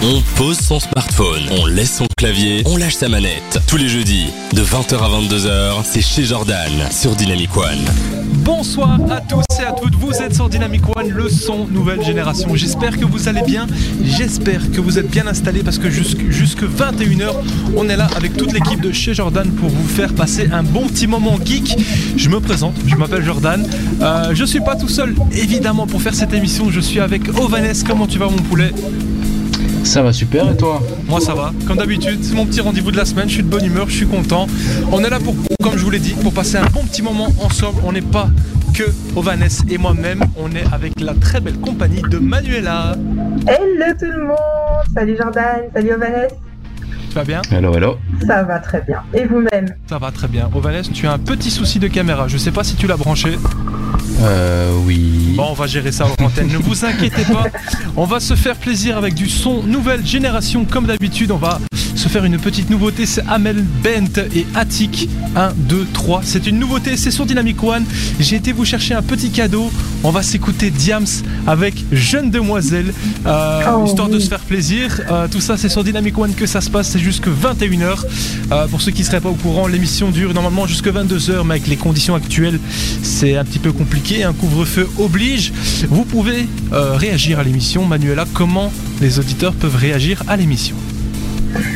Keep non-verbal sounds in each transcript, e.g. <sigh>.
On pose son smartphone, on laisse son clavier, on lâche sa manette. Tous les jeudis, de 20h à 22h, c'est chez Jordan sur Dynamic One. Bonsoir à tous et à toutes, vous êtes sur Dynamic One, le son nouvelle génération. J'espère que vous allez bien, j'espère que vous êtes bien installés parce que jusque, jusque 21h, on est là avec toute l'équipe de chez Jordan pour vous faire passer un bon petit moment geek. Je me présente, je m'appelle Jordan. Euh, je suis pas tout seul, évidemment, pour faire cette émission. Je suis avec Ovanes. Comment tu vas, mon poulet? Ça va super et toi Moi ça va, comme d'habitude, c'est mon petit rendez-vous de la semaine, je suis de bonne humeur, je suis content. On est là pour, comme je vous l'ai dit, pour passer un bon petit moment ensemble. On n'est pas que Ovanes et moi-même, on est avec la très belle compagnie de Manuela. Hello tout le monde Salut Jordan, salut Ovanes Tu vas bien Hello hello. Ça va très bien. Et vous-même Ça va très bien. Ovanes, tu as un petit souci de caméra, je sais pas si tu l'as branché. Euh oui. Bon, on va gérer ça en antenne, ne vous inquiétez pas. On va se faire plaisir avec du son nouvelle génération comme d'habitude. On va se faire une petite nouveauté, c'est Amel Bent et Attic 1, 2, 3. C'est une nouveauté, c'est sur Dynamic One. J'ai été vous chercher un petit cadeau. On va s'écouter Diams avec Jeune Demoiselle, euh, Oh, histoire de se faire plaisir. Euh, tout ça, c'est sur Dynamic One que ça se passe, c'est jusque 21h. Euh, pour ceux qui ne seraient pas au courant, l'émission dure normalement jusque 22h, mais avec les conditions actuelles, c'est un petit peu compliqué. Un couvre-feu oblige. Vous pouvez euh, réagir à l'émission. Manuela, comment les auditeurs peuvent réagir à l'émission?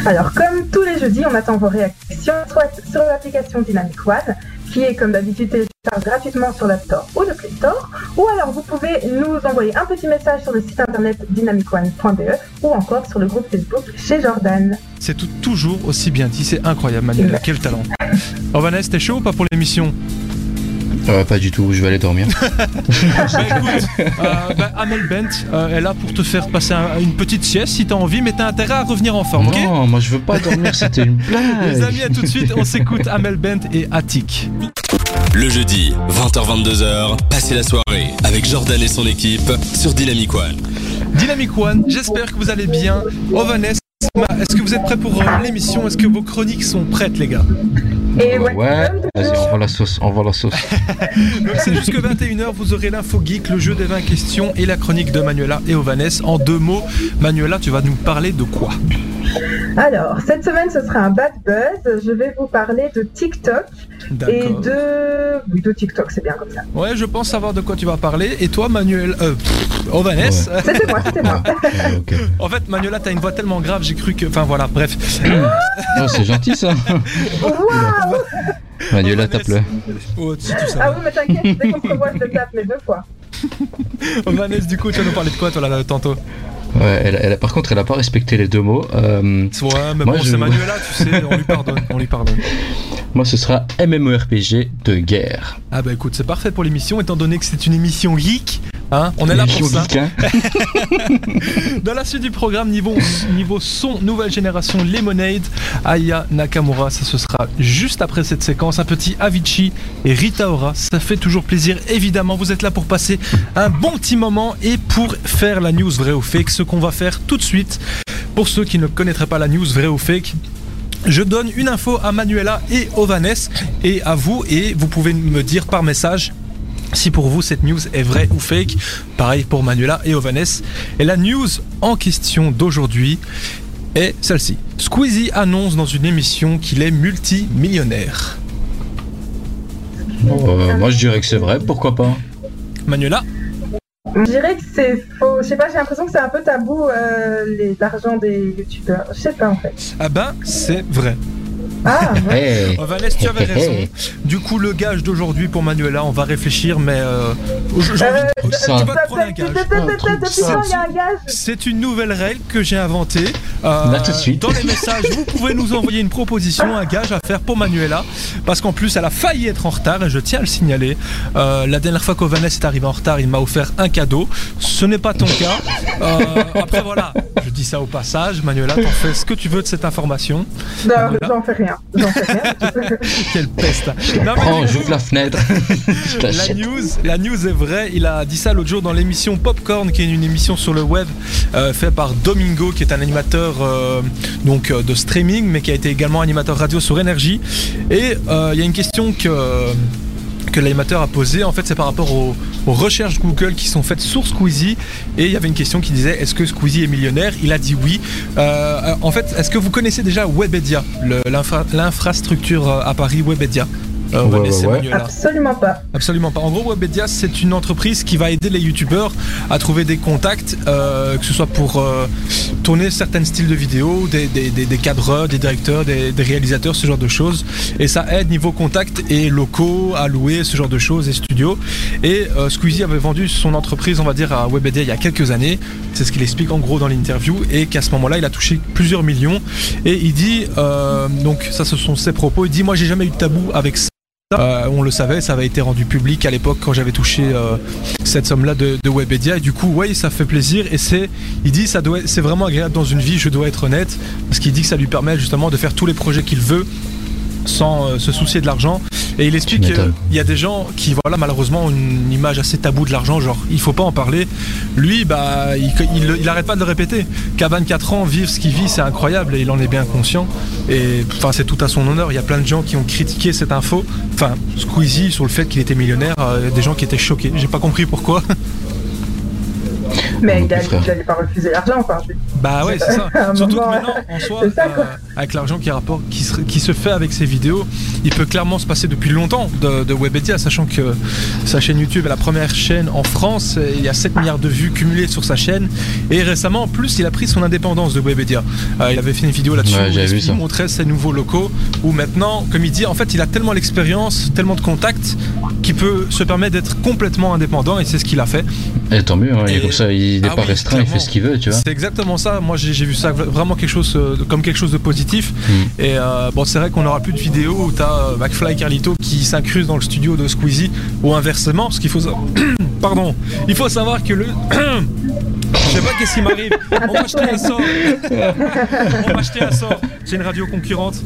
Alors, comme tous les jeudis, on attend vos réactions, soit sur l'application Dynamic One, qui est comme d'habitude gratuitement sur l'App Store ou le Play Store, ou alors vous pouvez nous envoyer un petit message sur le site internet dynamicone.be ou encore sur le groupe Facebook chez Jordan. C'est toujours aussi bien dit, c'est incroyable Manuela, quel talent. Oh Vanessa, t'es chaud ou pas pour l'émission? Euh, pas du tout, je vais aller dormir. <laughs> Bah, écoute, euh, bah, Amel Bent euh, est là pour te faire passer un- une petite sieste si t'as envie, mais t'as intérêt à revenir en forme, ok non, moi je veux pas dormir, c'était une <laughs> blague. Les amis, à tout de suite, on s'écoute Amel Bent et Attic. Le jeudi, 20h-22h, passez la soirée avec Jordan et son équipe sur Dynamic One. Dynamic One, j'espère que vous allez bien. Ovanes, est-ce que vous êtes prêts pour euh, l'émission? Est-ce que vos chroniques sont prêtes, les gars? Et Ouais, vas-y, toujours, envoie la sauce, envoie la sauce. <laughs> Donc c'est jusque 21h, vous aurez l'info geek, le jeu des 20 questions et la chronique de Manuela et Ovanes. En deux mots, Manuela, tu vas nous parler de quoi? Alors, cette semaine, ce sera un bad buzz. Je vais vous parler de TikTok et de... TikTok, c'est bien comme ça. Ouais, je pense savoir de quoi tu vas parler. Et toi, Manuel, euh, pff, Ovanes, C'était moi, c'était moi. En fait, Manuela, t'as une voix tellement grave, j'ai cru que. Enfin voilà, bref. Oh, c'est gentil ça. Waouh Manuela, tape-le. Oh, si tu Ah oui, mais t'inquiète, dès qu'on se revoit, je le tape, mais deux fois. Ovanes, du coup, tu vas nous parler de quoi, toi, là, tantôt? Ouais, elle, elle- par contre, elle a pas respecté les deux mots. Euh, Ouais, mais Moi, bon, je- c'est Manuela, tu sais, on lui pardonne, on lui pardonne. <laughs> moi, ce sera MMORPG de guerre. Ah bah écoute, c'est parfait pour l'émission, étant donné que c'est une émission geek. Hein, on est là pour ça. geek, hein. <laughs> Dans la suite du programme, niveau, niveau son, nouvelle génération Lemonade, Aya Nakamura, ça ce sera juste après cette séquence. Un petit Avicii et Rita Ora, ça fait toujours plaisir. Évidemment, vous êtes là pour passer un bon petit moment et pour faire la news vrai ou fake, ce qu'on va faire tout de suite. Pour ceux qui ne connaîtraient pas la news vrai ou fake, je donne une info à Manuela et Ovanes et à vous et vous pouvez me dire par message si pour vous cette news est vraie ou fake. Pareil pour Manuela et Ovanes. Et la news en question d'aujourd'hui est celle-ci. Squeezie annonce dans une émission qu'il est multimillionnaire. Euh, moi, je dirais que c'est vrai, pourquoi pas Manuela Je dirais que c'est faux. Je sais pas, j'ai l'impression que c'est un peu tabou, euh, l'argent des youtubeurs. Je sais pas en fait. Ah ben, c'est vrai. Ah, <laughs> ouais. Hey. Ovanes, tu avais raison. Du coup, le gage d'aujourd'hui pour Manuela, on va réfléchir, mais euh, j'ai envie Euh, de- Oh, ça. tu vas te prendre un gage. C'est une nouvelle règle que j'ai inventée. Euh, tout de suite. Dans les messages, vous pouvez nous envoyer une proposition, un gage à faire pour Manuela. Parce qu'en plus, elle a failli être en retard et je tiens à le signaler. Euh, la dernière fois qu'Ovanes est arrivé en retard, il m'a offert un cadeau. Ce n'est pas ton cas. Euh, après, voilà, je dis ça au passage. Manuela, t'en fais ce que tu veux de cette information. Non, Voilà. j'en fais rien. J'en fais rien. <laughs> Quelle peste. Non, Prends, j'ouvre la fenêtre. <laughs> La news, la news est vraie. Il a dit ça l'autre jour dans l'émission Popcorn, qui est une émission sur le web euh, fait par Domingo, qui est un animateur euh, donc euh, de streaming, mais qui a été également animateur radio sur Énergie. Et euh, il y a une question que que l'animateur a posée, en fait, c'est par rapport aux, recherches Google qui sont faites sur Squeezie. Et il y avait une question qui disait est-ce que Squeezie est millionnaire? Il a dit oui. Euh, en fait, est-ce que vous connaissez déjà Webedia, l'infrastructure euh, à Paris Webedia? Euh, Ouais, ouais, ouais. Absolument pas. Absolument pas. En gros, Webedia, c'est une entreprise qui va aider les youtubeurs à trouver des contacts, euh, que ce soit pour euh, tourner certains styles de vidéos, des, des, des, des cadreurs, des directeurs, des, des réalisateurs, ce genre de choses. Et ça aide niveau contact et locaux à louer, ce genre de choses, et studios. Et euh, Squeezie avait vendu son entreprise, on va dire, à Webedia il y a quelques années. C'est ce qu'il explique en gros dans l'interview. Et qu'à ce moment-là, il a touché plusieurs millions. Et il dit, euh, donc ça, ce sont ses propos. Il dit, moi, j'ai jamais eu de tabou avec ça. Euh, on le savait, ça avait été rendu public à l'époque quand j'avais touché euh, cette somme-là de, Webedia. Et du coup, ouais, ça fait plaisir. Et c'est, il dit, ça doit, c'est vraiment agréable dans une vie. Je dois être honnête, parce qu'il dit que ça lui permet justement de faire tous les projets qu'il veut sans euh, se soucier de l'argent. Et il explique qu'il y a des gens qui, voilà, malheureusement, ont une image assez taboue de l'argent, genre il faut pas en parler. Lui, bah, il, il, il arrête pas de le répéter. Qu'à 24 ans, vivre ce qu'il vit, c'est incroyable et il en est bien conscient. Et enfin, c'est tout à son honneur. Il y a plein de gens qui ont critiqué cette info. Enfin, Squeezie sur le fait qu'il était millionnaire, euh, des gens qui étaient choqués. J'ai pas compris pourquoi. <laughs> Mais Non il n'allait pas refuser l'argent, enfin. je- Bah ouais, c'est ça. <laughs> Surtout que maintenant, en <laughs> soi, ça, quoi. euh, avec l'argent qui, rapporte- qui, se, qui se fait avec ses vidéos, il peut clairement se passer depuis longtemps de, de Webedia, sachant que sa chaîne YouTube est la première chaîne en France. et Il y a 7 milliards de vues cumulées sur sa chaîne. Et récemment, en plus, il a pris son indépendance de Webedia. Euh, il avait fait une vidéo là-dessus Ouais, où il montrait ses nouveaux locaux. Où maintenant, comme il dit, en fait, il a tellement l'expérience, tellement de contacts, qu'il peut se permettre d'être complètement indépendant. Et c'est ce qu'il a fait. Et tant mieux, hein, Et- comme ça, il n'est Ah pas oui, restreint, il fait ce qu'il veut, tu vois. C'est exactement ça. Moi, j'ai vu ça vraiment quelque chose euh, comme quelque chose de positif. Mm. Et euh, bon, c'est vrai qu'on n'aura plus de vidéos où t'as euh, McFly et Carlito qui s'incrusent dans le studio de Squeezie ou inversement, parce qu'il faut sa- <coughs> pardon, il faut savoir que le <coughs> je sais pas qu'est-ce qui m'arrive. <laughs> On m'a acheté un sort. On m'a acheté un sort. C'est une radio concurrente.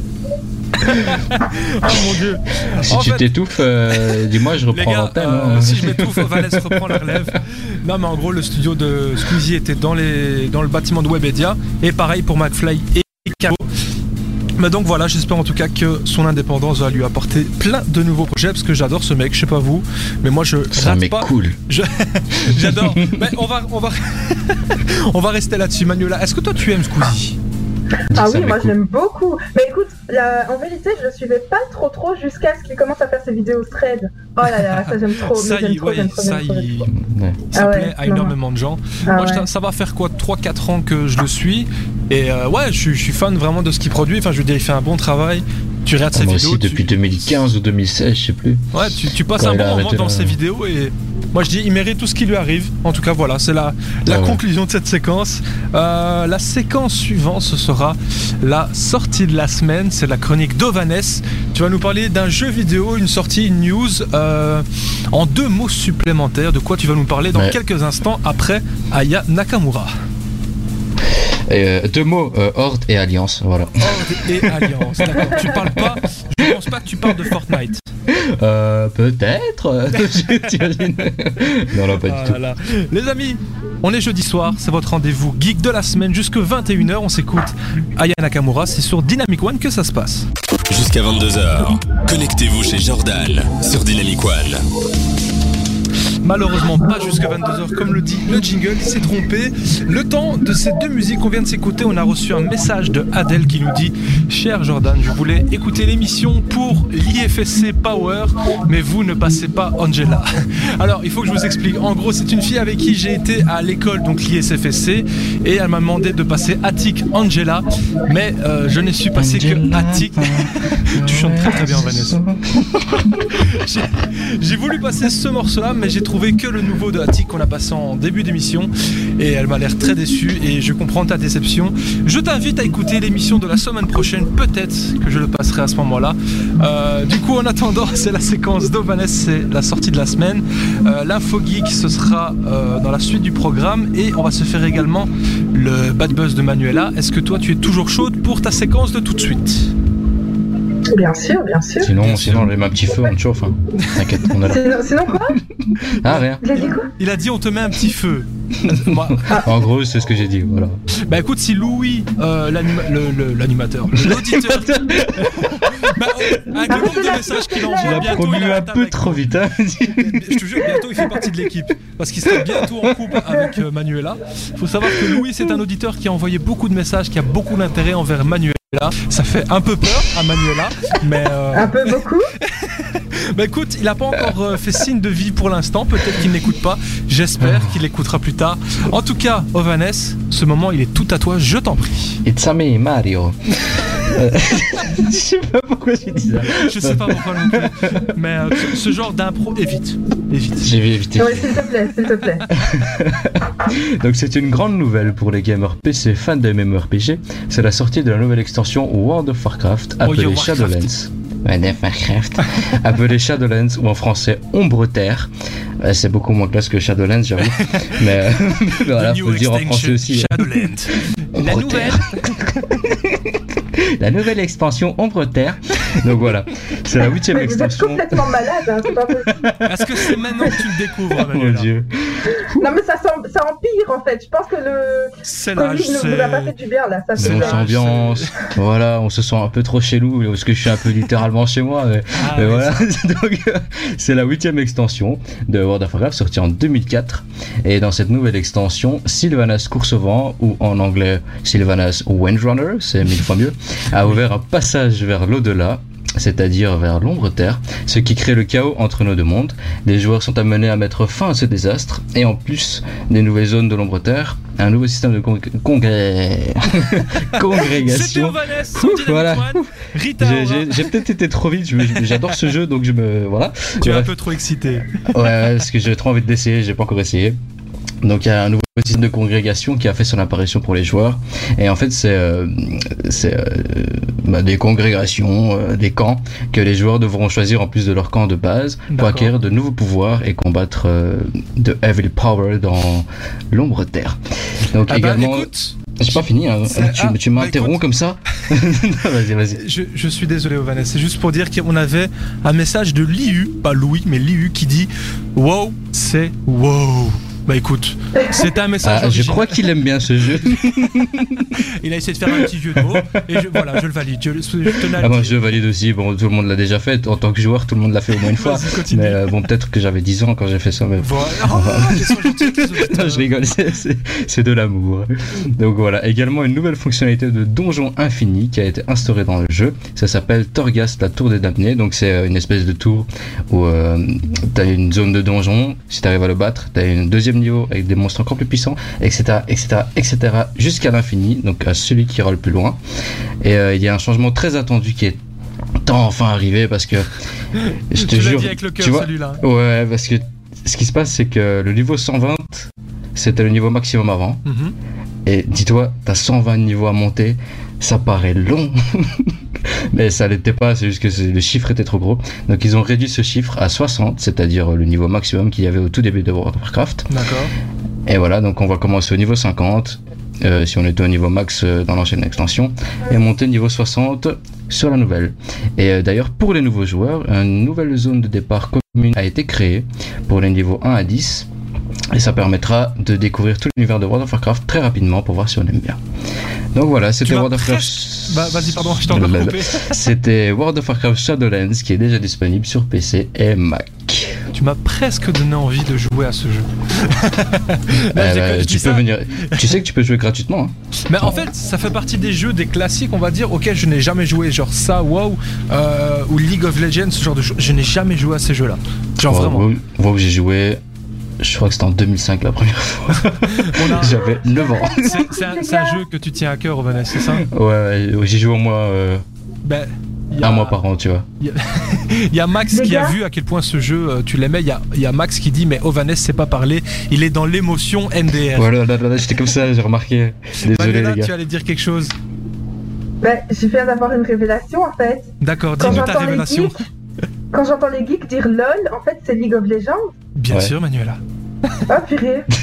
oh <laughs> mon dieu. Si En tu t'étouffes, euh, dis-moi, je reprends l'antenne. euh, hein. si je m'étouffe, Valès reprend la relève. Non, mais en gros, le studio de Squeezie était dans, les, dans le bâtiment de Webedia. Et pareil pour McFly et Caro. Mais donc voilà, j'espère en tout cas que son indépendance va lui apporter plein de nouveaux projets parce que j'adore ce mec, je sais pas vous, mais moi je C'est un rate mec pas. cool. <laughs> J'adore. Mais on va, on va, <laughs> on va rester là-dessus, Manuela. Est-ce que toi tu aimes Squeezie? Ah oui, moi l'aime beaucoup. Mais écoute, la- en vérité, je le suivais pas trop trop jusqu'à ce qu'il commence à faire ses vidéos thread. Oh là là, ça j'aime trop. Ça, j'aime il, trop, ouais, j'aime trop, ça, j'aime trop, j'aime il- trop. Ouais. ça Ah ouais, plaît à non. énormément de gens. Ah Moi, je ça va faire quoi 3-4 ans que je le suis? Et euh, ouais, je, suis- je suis fan vraiment de ce qu'il produit. Enfin, je veux dire, il fait un bon travail. Tu regardes ses Moi vidéos. aussi, tu- depuis 2015 ou 2016, je sais plus. Ouais, tu, tu passes Quand un bon moment dans ses vidéos et moi je dis il mérite tout ce qui lui arrive. En tout cas voilà, c'est la, la Ah ouais. conclusion de cette séquence. Euh, la séquence suivante ce sera la sortie de la semaine, c'est la chronique d'Ovanes. Tu vas nous parler d'un jeu vidéo, une sortie, une news euh, en deux mots supplémentaires. De quoi tu vas nous parler dans Ouais. quelques instants après Aya Nakamura. Et, euh, deux mots, euh, Horde et Alliance, voilà. Horde et Alliance. D'accord. Tu parles pas, je pense pas que tu parles de Fortnite. Euh, peut-être <laughs> <laughs> Non, non, pas Ah du tout. là là. Les amis, on est jeudi soir, c'est votre rendez-vous geek de la semaine jusque 21h. On s'écoute Aya Nakamura, c'est sur Dynamic One que ça se passe. Jusqu'à 22h, connectez-vous chez Jordan sur Dynamic One. Malheureusement, pas jusqu'à 22h comme le dit le jingle, il s'est trompé. Le temps de ces deux musiques qu'on vient de s'écouter, on a reçu un message de Adèle qui nous dit Cher Jordan, je voulais écouter l'émission pour l'IFSC Power, mais vous ne passez pas Angela. <laughs> Alors, il faut que je vous explique. En gros, c'est une fille avec qui j'ai été à l'école, donc l'ISFSC, et elle m'a demandé de passer Attic Angela, mais euh, je n'ai su passer que Attic. <laughs> tu chantes très très bien, Vanessa. <laughs> J'ai- J'ai voulu passer ce morceau-là, mais j'ai trouvé que le nouveau de Attic qu'on a passé en début d'émission. Et elle m'a l'air très déçue et je comprends ta déception. Je t'invite à écouter l'émission de la semaine prochaine. Peut-être que je le passerai à ce moment-là. Euh, du coup, en attendant, <laughs> c'est la séquence d'Ovanes, c'est la sortie de la semaine. Euh, L'info geek, ce sera euh, dans la suite du programme. Et on va se faire également le bad buzz de Manuela. Est-ce que toi, tu es toujours chaude pour ta séquence de tout de suite? Bien sûr, bien sûr. Sinon, sinon, on met un petit feu, on te chauffe. hein. T'inquiète, on est là. Sinon, sinon quoi? Ah, rien. J'ai dit quoi? Il a dit on te met un petit feu. <laughs> Moi- En gros, c'est ce que j'ai dit, voilà. Bah écoute, si Louis, euh, l'animateur, <laughs> l'auditeur, <laughs> bah, euh, avec le nombre de messages qu'il envoie, l'as bientôt promu il un peu trop vite, hein. Je te jure, bientôt il fait partie de l'équipe. Parce qu'il sera bientôt en couple avec euh, Manuela. faut savoir que Louis, c'est un auditeur qui a envoyé beaucoup de messages, qui a beaucoup d'intérêt envers Manuela. Ça fait un peu peur à Manuela. Mais euh, Un peu beaucoup. bah écoute, il n'a pas encore euh, fait signe de vie pour l'instant. Peut-être qu'il n'écoute pas. J'espère qu'il écoutera plus tard. En tout cas, Ovanes, ce moment, il est tout à toi. Je t'en prie. It's a me, Mario. <laughs> Je sais pas pourquoi j'ai dit ça. Je sais pas pourquoi non plus. Mais euh, ce- genre d'impro, évite. Évite. J'ai évité. Oui, s'il te plaît, s'il te plaît. <laughs> Donc c'est une grande nouvelle pour les gamers PC fans de MMORPG. C'est la sortie de la nouvelle extension World of Warcraft appelée Oh, Warcraft. Shadowlands. Of Warcraft. appelée Shadowlands ou en français Ombre Terre. Euh, c'est beaucoup moins classe que Shadowlands, j'avoue. <laughs> mais, euh, <laughs> mais voilà, faut le dire en français aussi. hein. La nouvelle. <laughs> La nouvelle expansion Ombre Terre. Donc voilà, c'est la huitième Mais vous êtes extension. complètement malade, hein, c'est pas possible. Est-ce que c'est maintenant que tu le découvres, Oh <laughs> mon dieu. Non, mais ça, sent- ça empire en fait. Je pense que le C'est Covid ne vous a pas fait c'est. du bien là. Ça s'ambiance, voilà, on se sent un peu trop chelou parce que je suis un peu littéralement chez moi. Mais, Ah, mais voilà, <laughs> donc euh, c'est la huitième extension de World of Warcraft sortie en 2004. Et dans cette nouvelle extension, Sylvanas Coursevent, ou en anglais Sylvanas Windrunner, c'est mille fois mieux, a ouvert un passage vers l'au-delà. C'est-à-dire vers l'ombre terre, ce qui crée le chaos entre nos deux mondes. Les joueurs sont amenés à mettre fin à ce désastre, et en plus des nouvelles zones de l'ombre terre, un nouveau système de congré- <laughs> congré- C'était congrégation Ouf, voilà. j'ai- peut-être été trop vite, j'adore ce jeu donc je me. Voilà. Tu es un peu trop excité. Ouais, parce que j'ai trop envie de l'essayer, j'ai pas encore essayé. Donc il y a un nouveau système de congrégation qui a fait son apparition pour les joueurs. Et en fait, c'est euh, euh, bah, des congrégations, euh, des camps que les joueurs devront choisir en plus de leur camp de base pour acquérir de nouveaux pouvoirs et combattre de Evil Power dans l'ombre terre. Donc Ah bah également. écoute, j'ai pas fini, hein. tu, ah, tu bah, m'interromps comme ça <laughs> Vas-y, vas-y. je, je suis désolé Ovanes, c'est juste pour dire qu'on avait un message de Liu, pas Louis, mais Liu qui dit Wow, c'est wow. Bah écoute, c'est un message Ah, je crois qu'il aime bien ce jeu. <laughs> Il a essayé de faire un petit jeu de mots et je, voilà, je le valide. Je, Ah, je valide aussi, bon tout le monde l'a déjà fait, en tant que joueur tout le monde l'a fait au moins une fois. Continue. Mais euh, bon peut-être que j'avais 10 ans quand j'ai fait ça, mais Voilà. <laughs> Oh, gentils, non, je rigole, c'est- de l'amour. Donc voilà, également une nouvelle fonctionnalité de donjon infini qui a été instaurée dans le jeu. Ça s'appelle Torghast, la tour des damnés. Donc c'est euh, une espèce de tour où euh, t'as une zone de donjon. Si t'arrives à le battre, t'as un deuxième niveau avec des monstres encore plus puissants, etc., etc., etc., jusqu'à l'infini. Donc à celui qui ira le plus loin. Et euh, il y a un changement très attendu qui est enfin arrivé parce que <laughs> je te tu jure, dit avec le tu cœur vois, celui-là. Ouais, parce que ce qui se passe, c'est que le niveau 120, c'était le niveau maximum avant. Mhm. Et dis-toi, t'as 120 niveaux à monter, ça paraît long. <laughs> Mais ça l'était pas, c'est juste que le chiffre était trop gros. Donc ils ont réduit ce chiffre à 60, c'est-à-dire le niveau maximum qu'il y avait au tout début de World of Warcraft. D'accord. Et voilà, donc on va commencer au niveau 50, euh, si on était au niveau max euh, dans l'ancienne extension, et monter niveau 60 sur la nouvelle. Et euh, d'ailleurs, pour les nouveaux joueurs, une nouvelle zone de départ commune a été créée pour les niveaux 1 à 10. Et ça permettra de découvrir tout l'univers de World of Warcraft très rapidement pour voir si on aime bien. Donc voilà, c'était m'as World of Warcraft. presque- Bah, vas-y, pardon, je. <laughs> C'était World of Warcraft Shadowlands qui est déjà disponible sur PC et Mac. Tu m'as presque donné envie de jouer à ce jeu. <laughs> Euh, je bah, déconne, je tu peux venir. Tu sais que tu peux jouer gratuitement. hein. Mais en fait, ça fait partie des jeux, des classiques, on va dire, auxquels je n'ai jamais joué. Genre ça, WoW, euh, ou League of Legends, ce genre de choses. Je n'ai jamais joué à ces jeux-là. Genre Ouais, vraiment. WoW, WoW, j'ai joué. Je crois que c'était en 2005 la première fois. <laughs> A- J'avais 9 ans. C'est c'est un, c'est un jeu que tu tiens à cœur, Vanessa, c'est ça? Ouais, ouais, j'ai joué au moins euh, Ben, a- un mois par an, tu vois. <laughs> Il y a Max qui a vu à quel point ce jeu euh, tu l'aimais. Il y a, il y a Max qui dit mais Ovanes sait pas parler. Il est dans l'émotion MDR. Voilà, là, là, là, j'étais comme ça, j'ai remarqué. Désolé Manuela, les tu gars. allais dire quelque chose? Ben, je viens d'avoir une révélation en fait. D'accord, dis-nous ta révélation. geeks, quand j'entends les geeks dire LOL, en fait c'est League of Legends. Bien Ouais. sûr, Manuela. Oh purée. <laughs>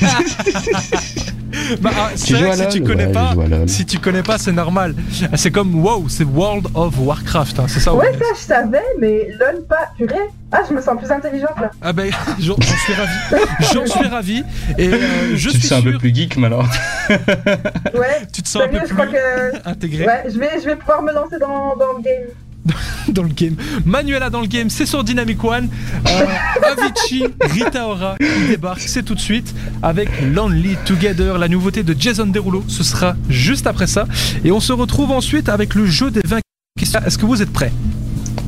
Bah, ah, c'est Tu vrai si tu connais Ouais, pas, si tu connais pas, c'est normal. C'est comme WoW, c'est World of Warcraft, hein, c'est ça. Ouais, ça je savais, mais LOL pas. Purée. Ah, je me sens plus intelligente là. Ah ben, <laughs> j'en suis ravi. J'en suis ravi. Et euh, je tu te suis sens un peu plus geek maintenant. Ouais. <laughs> Tu te sens un peu je crois que. intégré Ouais, je vais, je vais pouvoir me lancer dans, dans le game. <laughs> dans le game. Manuela dans le game, c'est sur Dynamic One. Euh, Avicii, Rita Ora, qui débarque, c'est tout de suite avec Lonely Together, la nouveauté de Jason Derulo. Ce sera juste après ça. Et on se retrouve ensuite avec le jeu des 20 questions. Est-ce que vous êtes prêts?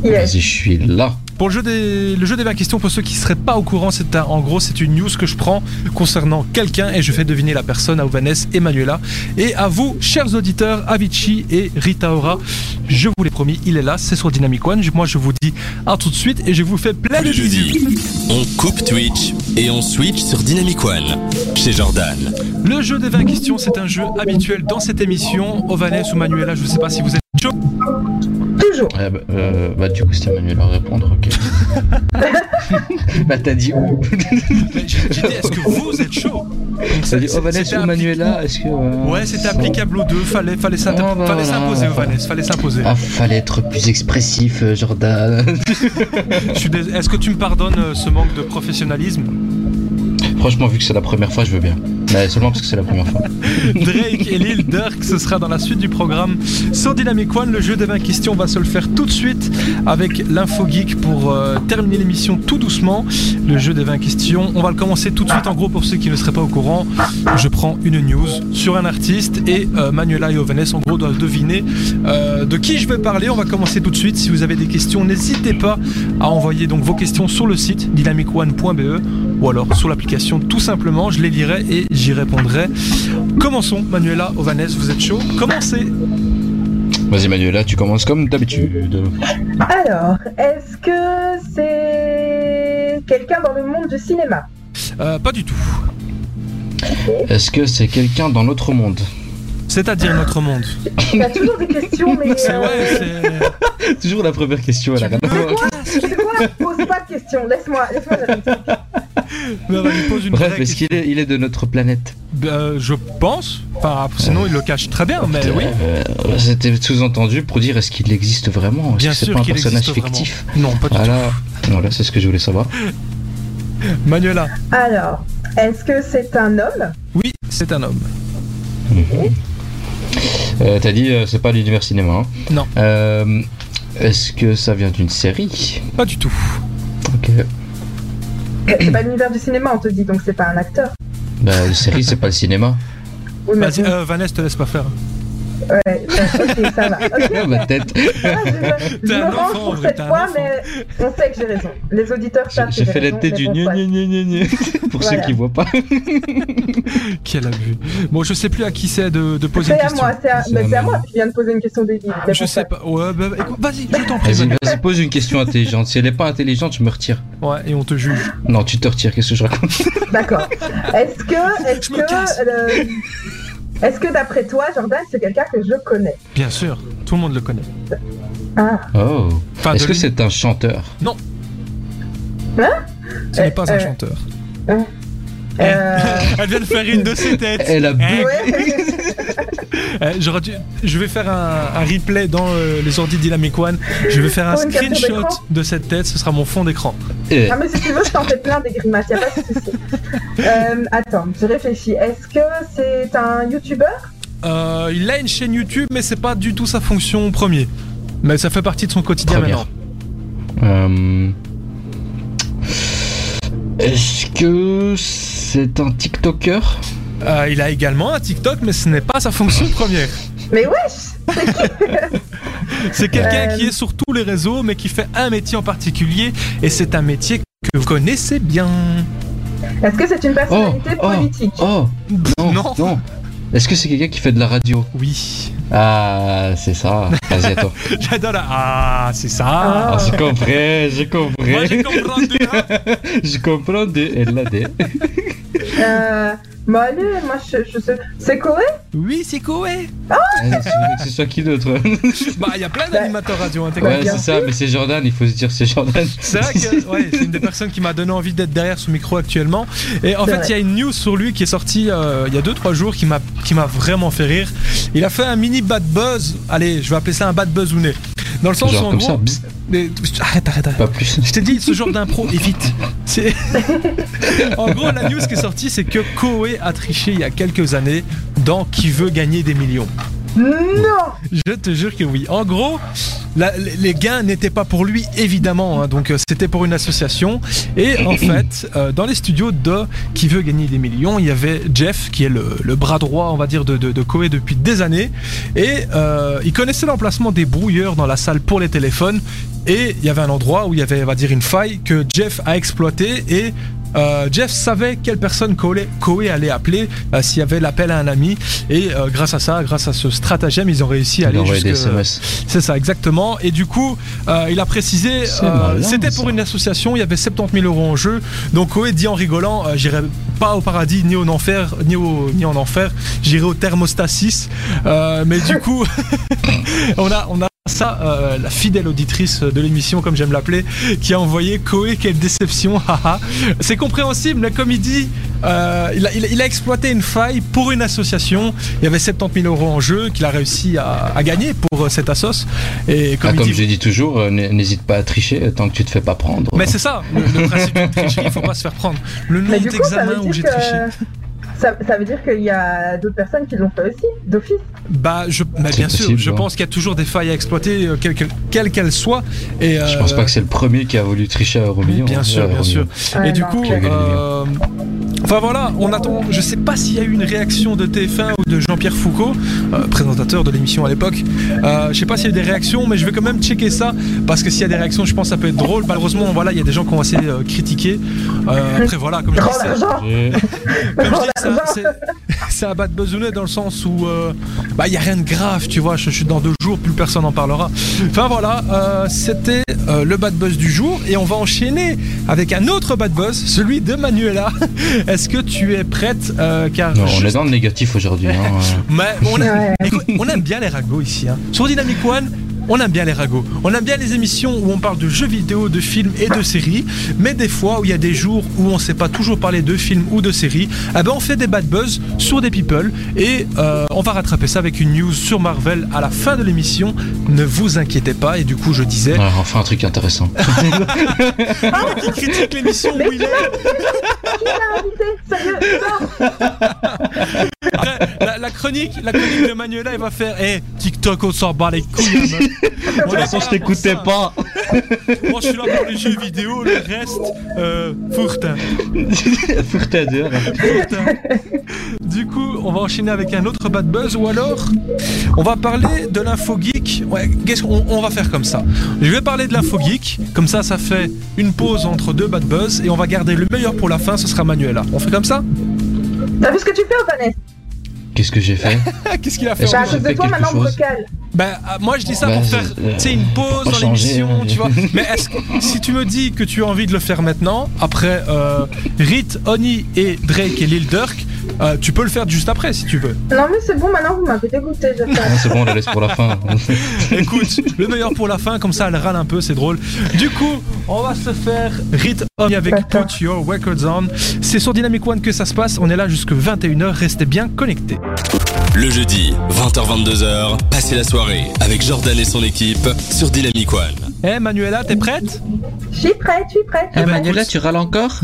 Yes. Vas-y, je suis là. Pour le jeu des, le jeu des 20 questions, pour ceux qui ne seraient pas au courant, c'est un- en gros c'est une news que je prends concernant quelqu'un et je fais deviner la personne à Ovanes et Manuela. Et à vous, chers auditeurs, Avicii et Rita Ora, je vous l'ai promis, il est là, c'est sur Dynamic One. Moi je vous dis à tout de suite et je vous fais plein de bisous. on coupe Twitch et on switch sur Dynamic One chez Jordan. Le jeu des 20 questions, c'est un jeu habituel dans cette émission. Ovanes ou Manuela, je ne sais pas si vous êtes chaud. Toujours. Ouais, bah, euh, bah, du coup, c'était Manuel à répondre, ok. <laughs> bah, t'as dit où Mais J'ai dit, est-ce que vous êtes chaud? T'as c'est- dit c'est- Ovanes c'était ou Manuela Est-ce que. euh, Ouais, c'était applicable aux deux, fallait, fallait s'int- Ah, bah voilà. s'imposer, Ovanes, fallait s'imposer. Ah, fallait être plus expressif, euh, Jordan. <laughs> Dés- Est-ce que tu me pardonnes euh, ce manque de professionnalisme? Franchement, vu que c'est la première fois, je veux bien. Seulement parce que c'est la première fois. <laughs> Drake et Lil Durk, ce sera dans la suite du programme. Sur Dynamic One, le jeu des 20 questions va se le faire tout de suite avec l'info geek pour euh, terminer l'émission tout doucement. Le jeu des 20 questions, on va le commencer tout de suite. En gros, pour ceux qui ne seraient pas au courant, je prends une news sur un artiste et euh, Manuela et en gros, doivent deviner euh, de qui je vais parler. On va commencer tout de suite. Si vous avez des questions, n'hésitez pas à envoyer donc vos questions sur le site dynamicone.be ou alors sur l'application tout simplement. Je les lirai et j'y répondrai. Commençons, Manuela, Ovanes, vous êtes chaud Commencez Vas-y, Manuela, tu commences comme d'habitude. Alors, est-ce que c'est quelqu'un dans le monde du cinéma? Euh, Pas du tout. Est-ce que c'est quelqu'un dans notre monde? C'est-à-dire notre monde. Il y a toujours des questions, mais. C'est euh, ouais, c'est. Toujours la première question, elle a rien à C'est voir. quoi? C'est quoi? Pose pas de questions, laisse-moi laisse-moi une Bref, est-ce qu'il est, il est de notre planète Euh, je pense. Enfin, sinon, il le cache très bien, mais oui. Euh, C'était sous-entendu pour dire est-ce qu'il existe vraiment? Est-ce Bien que c'est sûr pas un qu'il personnage existe fictif? Non, pas du Voilà, voilà c'est ce que je voulais savoir. tout. <laughs> Manuela, Alors, est-ce que c'est un homme? Oui, c'est un homme. Euh, T'as dit euh, c'est pas l'univers cinéma. hein Non. Euh, est-ce que ça vient d'une série? Pas du tout. Ok. C'est pas l'univers du cinéma, on te dit, donc c'est pas un acteur. Bah, une série, c'est pas le cinéma. Oui, mais Vas-y, euh, Vanessa, te laisse pas faire. Ouais, ouais, ok, ça va. <laughs> Ma tête. ah, je, me range enfant, pour cette fois, mais on sait que j'ai raison. Les auditeurs savent que j'ai fait la tête du bon, gna soit. gna gna gna gna. <laughs> Pour Voilà. ceux qui voient pas. <laughs> Quel abus. Bon, je sais plus à qui c'est de, de poser C'est une à question. moi, c'est à, C'est mais à c'est à moi. moi, tu viens de poser une question débile. mais Je sais pas. Ouais, bah, écoute, vas-y, je t'en prie. Vas-y, pose une question intelligente. Si elle est pas intelligente, je me retire. Ouais, et on te juge. Non, tu te retires, qu'est-ce que je raconte? D'accord. Est-ce que, est-ce Je me casse. que, euh, est-ce que d'après toi, Jordan, c'est quelqu'un que je connais? Bien sûr, tout le monde le connaît. Ah, Oh. Enfin, Est-ce que lui- c'est un chanteur? Ce n'est pas un Euh, chanteur. euh, <laughs> Elle vient de faire une de ses têtes. Elle a bu. Eh, ouais. Dû- Je vais faire un, un replay dans euh, les ordi Dynamic One. Je vais faire un Pour screenshot de cette tête. Ce sera mon fond d'écran. Eh, Ah mais si tu veux, je t'en fais plein des grimaces, y a pas de souci. <laughs> Euh, attends, je réfléchis. Est-ce que c'est un youtubeur Euh, il a une chaîne YouTube, mais c'est pas du tout sa fonction premier. Mais ça fait partie de son quotidien Première. maintenant. Euh, Est-ce que c'est un TikToker? Euh, il a également un TikTok, mais ce n'est pas sa fonction première. Mais wesh <laughs> C'est quelqu'un Euh. qui est sur tous les réseaux, mais qui fait un métier en particulier, et c'est un métier que vous connaissez bien. Est-ce que c'est une personnalité oh, politique? Oh non, Non. non. Est-ce que c'est quelqu'un qui fait de la radio? Oui. Ah, c'est ça. Vas-y, attends. <laughs> J'adore la... Ah, c'est ça. Ah, j'ai compris, j'ai Moi, j'ai compris. compris. <laughs> Je comprends de elle l'a dit. Bah allez, moi je, je sais. C'est Koé? Oui, c'est Koé. Eh, c'est- C'est soit qui d'autre? <laughs> Bah, il y a plein d'animateurs radio intégrés. Ouais, c'est ça, mais c'est Jordan, il faut se dire c'est Jordan. C'est vrai que <laughs> ouais, c'est une des personnes qui m'a donné envie d'être derrière ce micro actuellement. Et en fait, il y a une news sur lui qui est sortie euh, il y a 2-3 jours qui m'a qui m'a vraiment fait rire. Il a fait un mini bad buzz. Allez, je vais appeler ça un bad buzz ou né. Dans le sens où en comme gros, ça, mais- arrête, arrête, arrête. pas plus. Je t'ai dit, ce genre d'impro, évite. C'est... <laughs> en gros, la news qui est sortie, c'est que Koé a triché il y a quelques années dans Qui veut gagner des millions. Non Je te jure que oui. En gros, la- les- gains n'étaient pas pour lui, évidemment. hein, donc, euh, c'était pour une association. Et en <coughs> fait, euh, dans les studios de Qui veut gagner des millions, il y avait Jeff, qui est le, le bras droit, on va dire, de, de, de Koé depuis des années. Et euh, il connaissait l'emplacement des brouilleurs dans la salle pour les téléphones. Et il y avait un endroit où il y avait, on va dire, une faille que Jeff a exploité et euh, Jeff savait quelle personne Koé, allait appeler euh, s'il y avait l'appel à un ami. Et euh, grâce à ça, grâce à ce stratagème, ils ont réussi à aller. SMS. C'est ça, exactement. Et du coup, euh, il a précisé, c'était pour ça. une association, il y avait 70 000 euros en jeu. Donc Koé dit en rigolant, euh, j'irai pas au paradis ni en enfer, ni, au, ni en enfer, j'irai au thermostat 6. Euh, mais du <laughs> coup, <laughs> on a, on a ça, euh, la fidèle auditrice de l'émission, comme j'aime l'appeler, qui a envoyé Koé, quelle déception, <laughs> haha. C'est compréhensible, mais comme il dit, euh, il, a, il a- il a exploité une faille pour une association. Il y avait 70 000 euros en jeu qu'il a réussi à, à gagner pour euh, cette assos. Et comme Ah, il comme dit, je dis toujours, euh, n'hésite pas à tricher tant que tu te fais pas prendre. mais c'est ça, le, le principe de tricherie, il faut pas se faire prendre. Le d'examens veut où j'ai triché. Ça, ça veut dire qu'il y a d'autres personnes qui l'ont fait aussi, d'office. Bah, je, C'est bien sûr, possible, je hein. pense qu'il y a toujours des failles à exploiter, euh, quelles que- quelles soient. Et, Je euh, pense pas que c'est le premier qui a voulu tricher à Euromillion. bien hein, sûr, bien sûr. Ouais, Et du coup, euh, enfin voilà, on attend. Je sais pas s'il y a eu une réaction de TF1 ou de Jean-Pierre Foucault, euh, présentateur de l'émission à l'époque. Euh, je sais pas s'il y a eu des réactions, mais je vais quand même checker ça parce que s'il y a des réactions, je pense que ça peut être drôle. Malheureusement, voilà, il y a des gens qui ont assez euh, critiqué. Euh, après voilà, comme je dis, c'est- argent <laughs> comme je dis, c'est un- un bad besounais dans le sens où euh, bah il y a rien de grave, tu vois. Je, je suis dans deux jours, plus personne n'en parlera. Enfin voilà, euh, c'était euh, le bad buzz du jour et on va enchaîner avec un autre bad buzz, celui de Manuela. <laughs> Est-ce que tu es prête euh, Car Non, on est dans le négatif aujourd'hui. hein. <laughs> mais on, a- Ouais. écoute, on aime bien les ragots ici. hein. Sur Dynamic One, on aime bien les ragots. On aime bien les émissions où on parle de jeux vidéo, de films et de séries. Mais des fois, où il y a des jours où on ne sait pas toujours parler de films ou de séries, eh ben on fait des bad buzz sur des people. Et euh, on va rattraper ça avec une news sur Marvel à la fin de l'émission. Ne vous inquiétez pas. Et du coup, je disais. Ouais, enfin un truc intéressant. <laughs> Qui critique l'émission où il est Qui l'a invité Sérieux Non Après, la, la chronique, la chronique de Manuela, elle va faire Eh, TikTok, on s'en bat les couilles. meuf. <laughs> On est pas. <laughs> Moi, je suis là pour les jeux vidéo, le reste, euh, fourtin. <laughs> Fourtin. Du coup, on va enchaîner avec un autre bad buzz ou alors on va parler de l'info geek. Ouais, qu'est-ce qu'on on va faire comme ça Je vais parler de l'info geek, comme ça, ça fait une pause entre deux bad buzz et on va garder le meilleur pour la fin. Ce sera Manuela. On fait comme ça? T'as vu ce que tu fais, Vanessa Qu'est-ce que j'ai fait <laughs> Qu'est-ce qu'il a fait Bah, à cause de fait toi, quelque maintenant, chose Brocal. Ben, euh, moi je dis ça pour je- faire euh, tu sais, une pause pas dans changer, l'émission, hein. tu vois. <laughs> Mais est-ce que si tu me dis que tu as envie de le faire maintenant, après euh, Rit, Oni et Drake et Lil Durk, euh, tu peux le faire juste après si tu veux. Non, mais c'est bon, maintenant, vous m'avez dégoûté. Ah, C'est bon, on la laisse pour la fin. <laughs> Écoute, le meilleur pour la fin, comme ça elle râle un peu, c'est drôle. Du coup, on va se faire Rit, Oni avec. Put Your Records On. C'est sur Dynamic One que ça se passe, on est là jusque 21h, restez bien connectés. Le jeudi, 20h-22h, passez la soirée avec Jordan et son équipe sur Dynamic One. Eh Manuela, t'es prête? Je suis prête, je suis prête. Eh Manuela, tu râles encore? <laughs>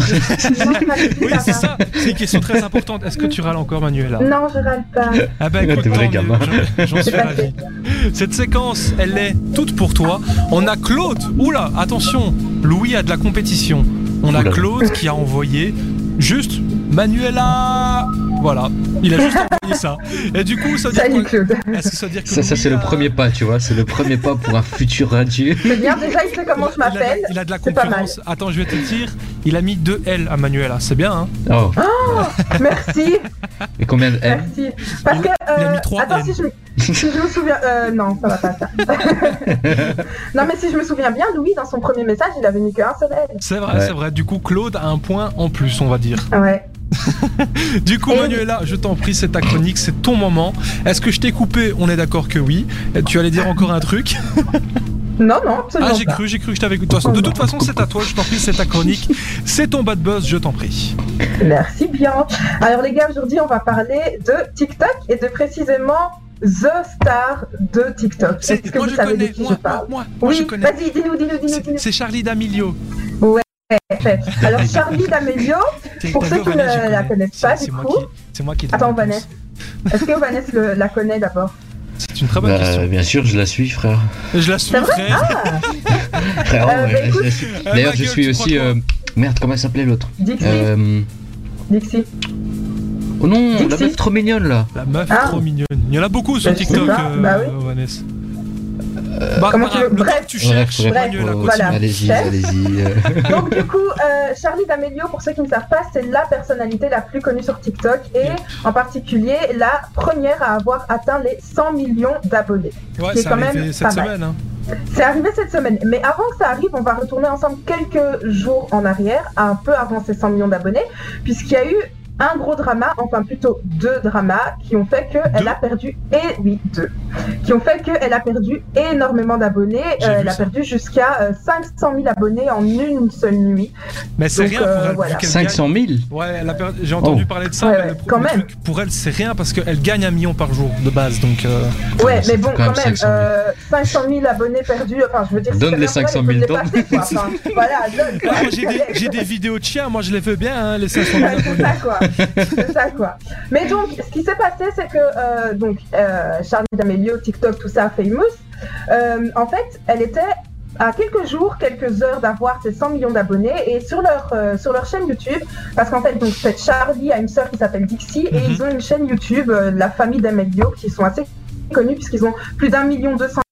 Oui, ça c'est ça, c'est une question très importante. Est-ce que tu râles encore Manuela? Non, je râle pas. Ah ben écoute, T'es vrai gamin. j'en- suis ravi. Cette séquence, elle est toute pour toi. On a Claude. Oula, attention, Louis a de la compétition. On a. Claude qui a envoyé juste Manuela. Voilà, il a juste envoyé ça. Et du coup, ça veut dire Salut, quoi Claude. Est-ce que ça veut dire que Ça, ça Louis c'est le a- premier pas, tu vois. C'est le premier pas pour un futur radieux. <laughs> C'est bien, déjà, il sait comment je m'appelle. il a de la concurrence. Attends, je vais te dire. Il a mis deux L à Manuela. C'est bien, hein Oh, Merci, et combien de M merci. Parce Il que. a- il a euh, mis trois attends, N. si je, me- si je me souviens. Euh, non, ça va pas, ça. <laughs> non, mais si je me souviens bien, Louis, dans son premier message, il avait mis qu'un seul L. C'est vrai, Ouais. c'est vrai. Du coup, Claude a un point en plus, on va dire. Ouais. <laughs> Du coup, Manuela, je t'en prie, c'est ta chronique, c'est ton moment. Est-ce que je t'ai coupé? On est d'accord que oui. Tu allais dire encore un truc? <laughs> Non, non, absolument Ah, j'ai cru, j'ai cru que je t'avais écouté. De toute façon, c'est à toi, je t'en prie, c'est ta chronique. C'est ton bad buzz, je t'en prie. Merci bien. Alors les gars, aujourd'hui, on va parler de TikTok et de précisément The Star de TikTok. Est-ce que moi, vous je savez connais, de qui moi, je parle moi, moi, moi, Oui, je connais. vas-y, dis-nous, dis-nous, dis-nous, C'est-. C'est Charlie D'Amelio. Parfait. Alors Charlie D'Amelio, Pour ceux qui ne la connais. connaissent pas, c'est du moi coup. qui- C'est moi qui. Attends, la. Vanessa. est-ce que Vanessa le- la connaît d'abord C'est une très bonne Bah, question. bien sûr, je la suis, frère. Je la suis, C'est vrai frère. Ah, <laughs> Euh, bah, la. Eh, D'ailleurs, je suis aussi. euh, Merde, comment elle s'appelait l'autre Dixie, euh... Dixie. Oh non, la Dixie. meuf trop mignonne là. La meuf Ah. trop mignonne. Il y en a beaucoup sur Bah, TikTok, pas, euh, bah oui. Vanessa. Bah, comment bah, tu veux- bref. tu cherches, bref, euh. Voilà. Allez-y, allez-y. euh. <laughs> Donc du coup, euh, Charlie D'Amelio, pour ceux qui ne savent pas, c'est la personnalité la plus connue sur TikTok et en particulier la première à avoir atteint les 100 millions d'abonnés. Ouais, qui est c'est quand même arrivé cette pas mal. semaine. Hein. C'est arrivé cette semaine, mais avant que ça arrive, on va retourner ensemble quelques jours en arrière, un peu avant ces 100 millions d'abonnés, puisqu'il y a eu un gros drama, enfin plutôt deux dramas, qui ont fait qu'elle a perdu, et oui, deux, qui ont fait qu'elle a perdu énormément d'abonnés. Euh, elle a perdu jusqu'à euh, 500 000 abonnés en une seule nuit. Mais c'est rien pour euh, elle. voilà. vu qu'elle 500 000 gagne- Ouais, elle a perdu- j'ai entendu Oh. parler de ça, Ouais, mais ouais, le, pro- quand le même. truc pour elle, c'est rien parce qu'elle gagne un million par jour de base. Donc, euh, Ouais, mais bon, quand quand même, même 500 000. euh, 500 000 abonnés perdus, enfin, je veux dire, Donne c'est les bien pour elle, 500 000 il faut tonnes. les passer, quoi. Enfin, voilà, <laughs> donne, quoi. Ah, moi, j'ai des, vidéos de chiens, moi je les veux bien, hein, les 500 000 Ouais, c'est abonnés. ça quoi. C'est ça quoi. Mais donc, ce qui s'est passé, c'est que euh, donc euh, Charlie D'Amelio, TikTok, tout ça, famous. euh, en fait, elle était à quelques jours, quelques heures d'avoir ses 100 millions d'abonnés et sur leur euh, sur leur chaîne YouTube, parce qu'en fait donc cette Charlie a une sœur qui s'appelle Dixie et Mhm. ils ont une chaîne YouTube, euh, la famille D'Amelio, qui sont assez connus puisqu'ils ont plus d'un million deux cent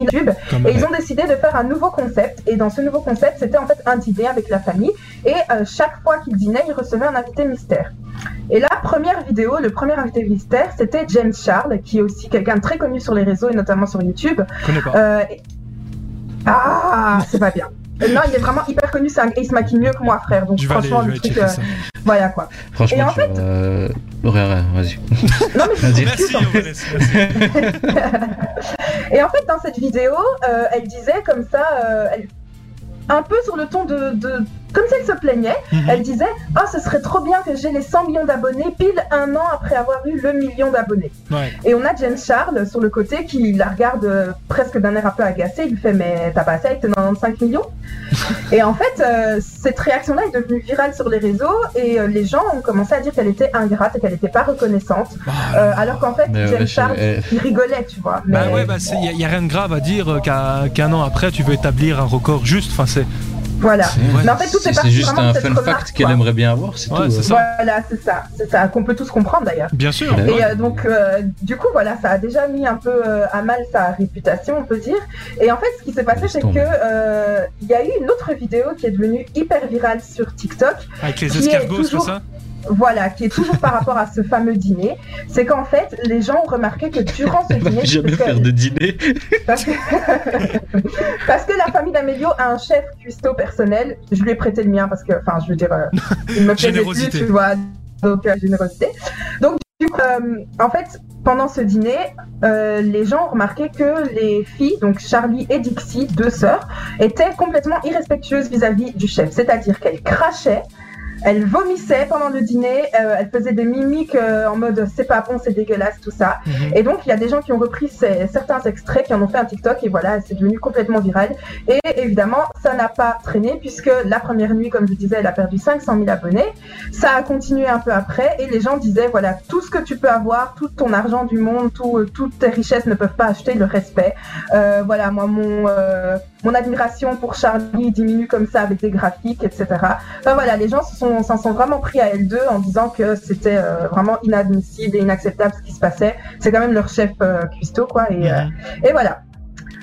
YouTube et ils ont décidé de faire un nouveau concept. Et dans ce nouveau concept, c'était en fait un dîner avec la famille. Et euh, chaque fois qu'ils dînaient, ils recevaient un invité mystère. Et la première vidéo, le premier invité mystère, c'était James Charles, qui est aussi quelqu'un de très connu sur les réseaux et notamment sur YouTube. je connais pas. Euh, Ah, c'est pas bien. Non, il est vraiment hyper connu, c'est un... il se maquille mieux que moi, frère. Donc je aller, franchement, je le truc, euh, voilà quoi. Franchement, Et en tu vois, euh... vas-y. <laughs> Non mais Vas-y. Merci. <laughs> Et en fait, dans cette vidéo, euh, elle disait comme ça, euh, elle- un peu sur le ton de, de- comme si elle se plaignait. Mhm. Elle disait Oh, ce serait trop bien que j'ai les 100 millions d'abonnés pile un an après avoir eu le million d'abonnés. Ouais. Et on a James Charles sur le côté qui la regarde euh, presque d'un air un peu agacé. Il lui fait Mais t'as pas assez avec tes 95 millions? Et en fait, euh, cette réaction-là est devenue virale sur les réseaux et euh, les gens ont commencé à dire qu'elle était ingrate et qu'elle n'était pas reconnaissante. Ah, Euh, alors qu'en fait, James ouais, Charles, il rigolait, tu vois. Bah Mais ouais, bah il n'y a, rien de grave à dire qu'un an après tu veux établir un record juste. Enfin, c'est. Voilà. Ouais. Mais en fait, tout est C'est parti c'est juste vraiment un de cette fun remarque, fact qu'elle quoi. aimerait bien avoir, c'est Ouais, tout. c'est euh. ça. Voilà, c'est ça, c'est ça, qu'on peut tous comprendre d'ailleurs. Bien sûr. Ouais. Et euh, donc, euh, du coup, voilà, ça a déjà mis un peu euh, à mal sa réputation, on peut dire. Et en fait, ce qui s'est passé, c'est que euh, il y a eu une autre vidéo qui est devenue hyper virale sur TikTok, Avec les escargots, c'est toujours- ça? Voilà, qui est toujours par rapport à ce fameux dîner. C'est qu'en fait, les gens ont remarqué que durant ce dîner, jamais parce que- faire de dîner. parce que, <laughs> parce que la famille d'Amélio a un chef cuistot personnel. Je lui ai prêté le mien parce que, enfin, je veux dire, euh, il me <laughs> plaisait plus, tu vois. Donc, euh, générosité. Donc, du coup, euh, en fait, pendant ce dîner, euh, les gens ont remarqué que les filles, donc Charlie et Dixie, deux sœurs, étaient complètement irrespectueuses vis-à-vis du chef. C'est-à-dire qu'elles crachaient. Elles vomissaient pendant le dîner, euh, elles faisaient des mimiques euh, en mode c'est pas bon, c'est dégueulasse, tout ça. Mhm. Et donc, il y a des gens qui ont repris ces- certains extraits, qui en ont fait un TikTok, et voilà, c'est devenu complètement viral. Et évidemment, ça n'a pas traîné, puisque la première nuit, comme je disais, elle a perdu 500 000 abonnés. Ça a continué un peu après, et les gens disaient, voilà, tout ce que tu peux avoir, tout ton argent du monde, tout, euh, toutes tes richesses ne peuvent pas acheter le respect. Euh, voilà, moi, mon, euh, mon admiration pour Charlie diminue comme ça avec des graphiques, etc. Enfin voilà, les gens sont- s'en sont vraiment pris à L2 en disant que c'était euh, vraiment inadmissible et inacceptable ce qui se passait. C'est quand même leur chef euh, cuistot, quoi. Et, euh, et voilà.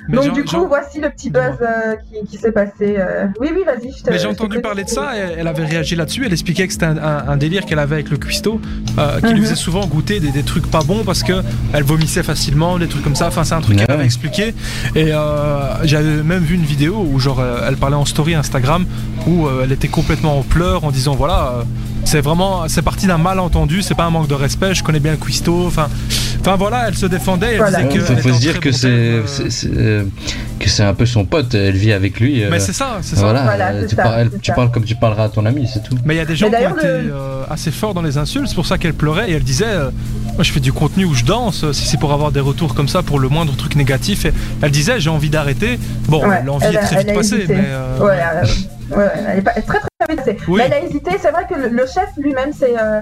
Mais Donc du coup, voici le petit buzz euh, qui, qui s'est passé. euh. Oui, oui, vas-y. Mais j'ai entendu parler de ça, et elle avait réagi là-dessus, elle expliquait que c'était un, un- un délire qu'elle avait avec le cuistot, euh, qui lui Mhm. faisait souvent goûter des, des trucs pas bons parce que elle vomissait facilement, des trucs comme ça, enfin c'est un truc Ouais. qu'elle avait expliqué. Et euh, j'avais même vu une vidéo où genre euh, elle parlait en story Instagram où euh, elle était complètement en pleurs en disant voilà, euh, c'est vraiment, c'est parti d'un malentendu, c'est pas un manque de respect. Je connais bien Quisto, enfin, enfin voilà, elle se défendait. Elle Voilà. disait Il que faut, elle se dire que c'est euh, euh, que c'est un peu son pote. Elle vit avec lui. euh, Mais c'est ça, c'est ça. Voilà, Voilà, c'est tu, ça, parles, c'est tu ça. parles comme tu parleras à ton ami, c'est tout. Mais il y a des gens qui ont été le- euh, assez forts dans les insultes, c'est pour ça qu'elle pleurait et elle disait euh, Moi je fais du contenu où je danse, si c'est pour avoir des retours comme ça pour le moindre truc négatif. Et elle disait J'ai envie d'arrêter. Bon, Ouais, l'envie elle est a- très vite passée, mais. euh, Ouais, ouais, elle est pas- très très vite passée. Oui. Mais elle a hésité. C'est vrai que le, le chef lui-même s'est euh,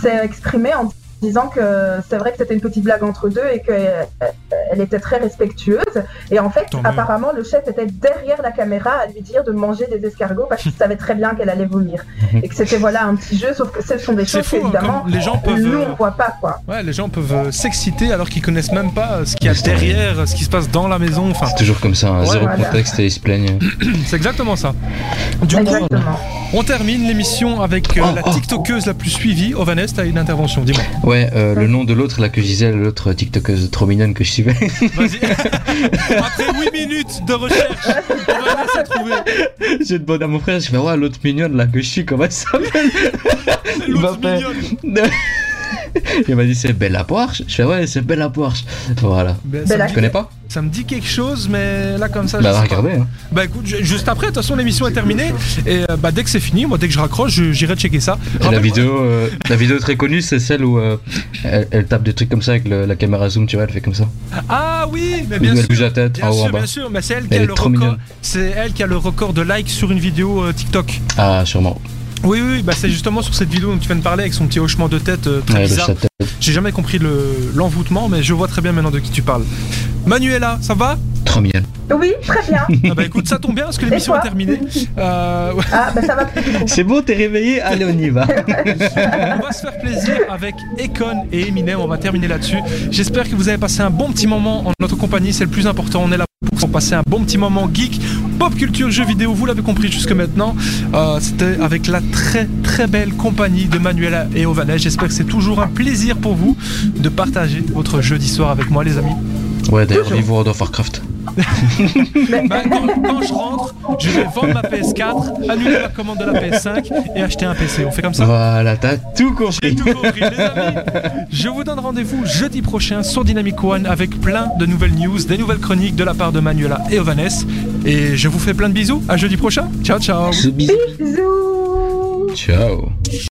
s'est exprimé en disant que c'est vrai que c'était une petite blague entre deux et qu'elle elle était très respectueuse. Et en fait, Tant mieux. apparemment, le chef était derrière la caméra à lui dire de manger des escargots parce qu'il savait très bien qu'elle allait vomir. et que c'était voilà un petit jeu, sauf que ce sont des choses fou, hein, qu'évidemment, comme les gens peuvent. nous euh, on voit pas quoi. Ouais, les gens peuvent euh, s'exciter alors qu'ils connaissent même pas euh, ce qu'il y a derrière, ce qui se passe dans la maison. Enfin, C'est toujours comme ça, hein, Ouais, zéro voilà. contexte et ils se plaignent. <clears throat> c'est exactement ça. Du coup, Exactement. On termine l'émission avec euh, Oh, la oh, TikTokeuse la plus suivie. Ovanes, t'as une intervention, dis-moi. Ouais, euh, le nom de l'autre là que je disais, l'autre TikTokeuse trop mignonne que je suivais. Vas-y. <laughs> Après 8 minutes de recherche, Ovanes a trouvé J'ai demandé à mon frère, je fais ouais, l'autre mignonne là que je suis, comment elle s'appelle? L'autre mignonne. <laughs> <laughs> Il m'a dit c'est Bella Porsche. Je fais ouais, c'est Bella Porsche. Voilà. Ben, ça, la- me Tu connais pas ça me dit quelque chose, mais là comme ça, Bah je sais regardez. Hein. Bah écoute, juste après, de toute façon l'émission est terminée et euh, bah dès que c'est fini, moi dès que je raccroche, je- j'irai checker ça. Et la vidéo, euh, la vidéo très connue, c'est celle où euh, elle, elle tape des trucs comme ça avec le- la caméra zoom, tu vois, elle fait comme ça. Ah oui, mais bien elle sûr. bouge la tête Bien en haut en sûr, bas. bien sûr, mais c'est elle qui Elle a est le trop record. mignonne. C'est elle qui a le record de likes sur une vidéo euh, TikTok. Ah, sûrement. Oui, oui, bah c'est justement sur cette vidéo dont tu viens de parler avec son petit hochement de tête euh, très Ouais, bizarre. J'ai jamais compris le- l'envoûtement, mais je vois très bien maintenant de qui tu parles. Manuela, ça va? Trop. Oui, très bien. <laughs> Ah bah écoute, ça tombe bien parce que l'émission est terminée. <laughs> Euh, Ah, bah ça va. C'est bon, t'es réveillé Allez, on y va. <laughs> on va se faire plaisir avec Econ et Eminem, on va terminer là-dessus. J'espère que vous avez passé un bon petit moment en notre compagnie, c'est le plus important. On est là pour passer un bon petit moment geek, pop culture, jeux vidéo, vous l'avez compris jusque maintenant. Euh, C'était avec la très très belle compagnie de Manuela et Ovanès. J'espère que c'est toujours un plaisir pour vous de partager votre jeudi soir avec moi, les amis. Ouais, d'ailleurs, vive World of Warcraft. <laughs> Bah, quand, quand je rentre, je vais vendre ma PS4, annuler la commande de la PS5 et acheter un PC. On fait comme ça Voilà, t'as tout J'ai compris. tout compris, les amis. Je vous donne rendez-vous jeudi prochain sur Dynamic One avec plein de nouvelles news, des nouvelles chroniques de la part de Manuela et Ovanes. Et je vous fais plein de bisous. À jeudi prochain. Ciao, ciao. Bisous. Bisous Ciao.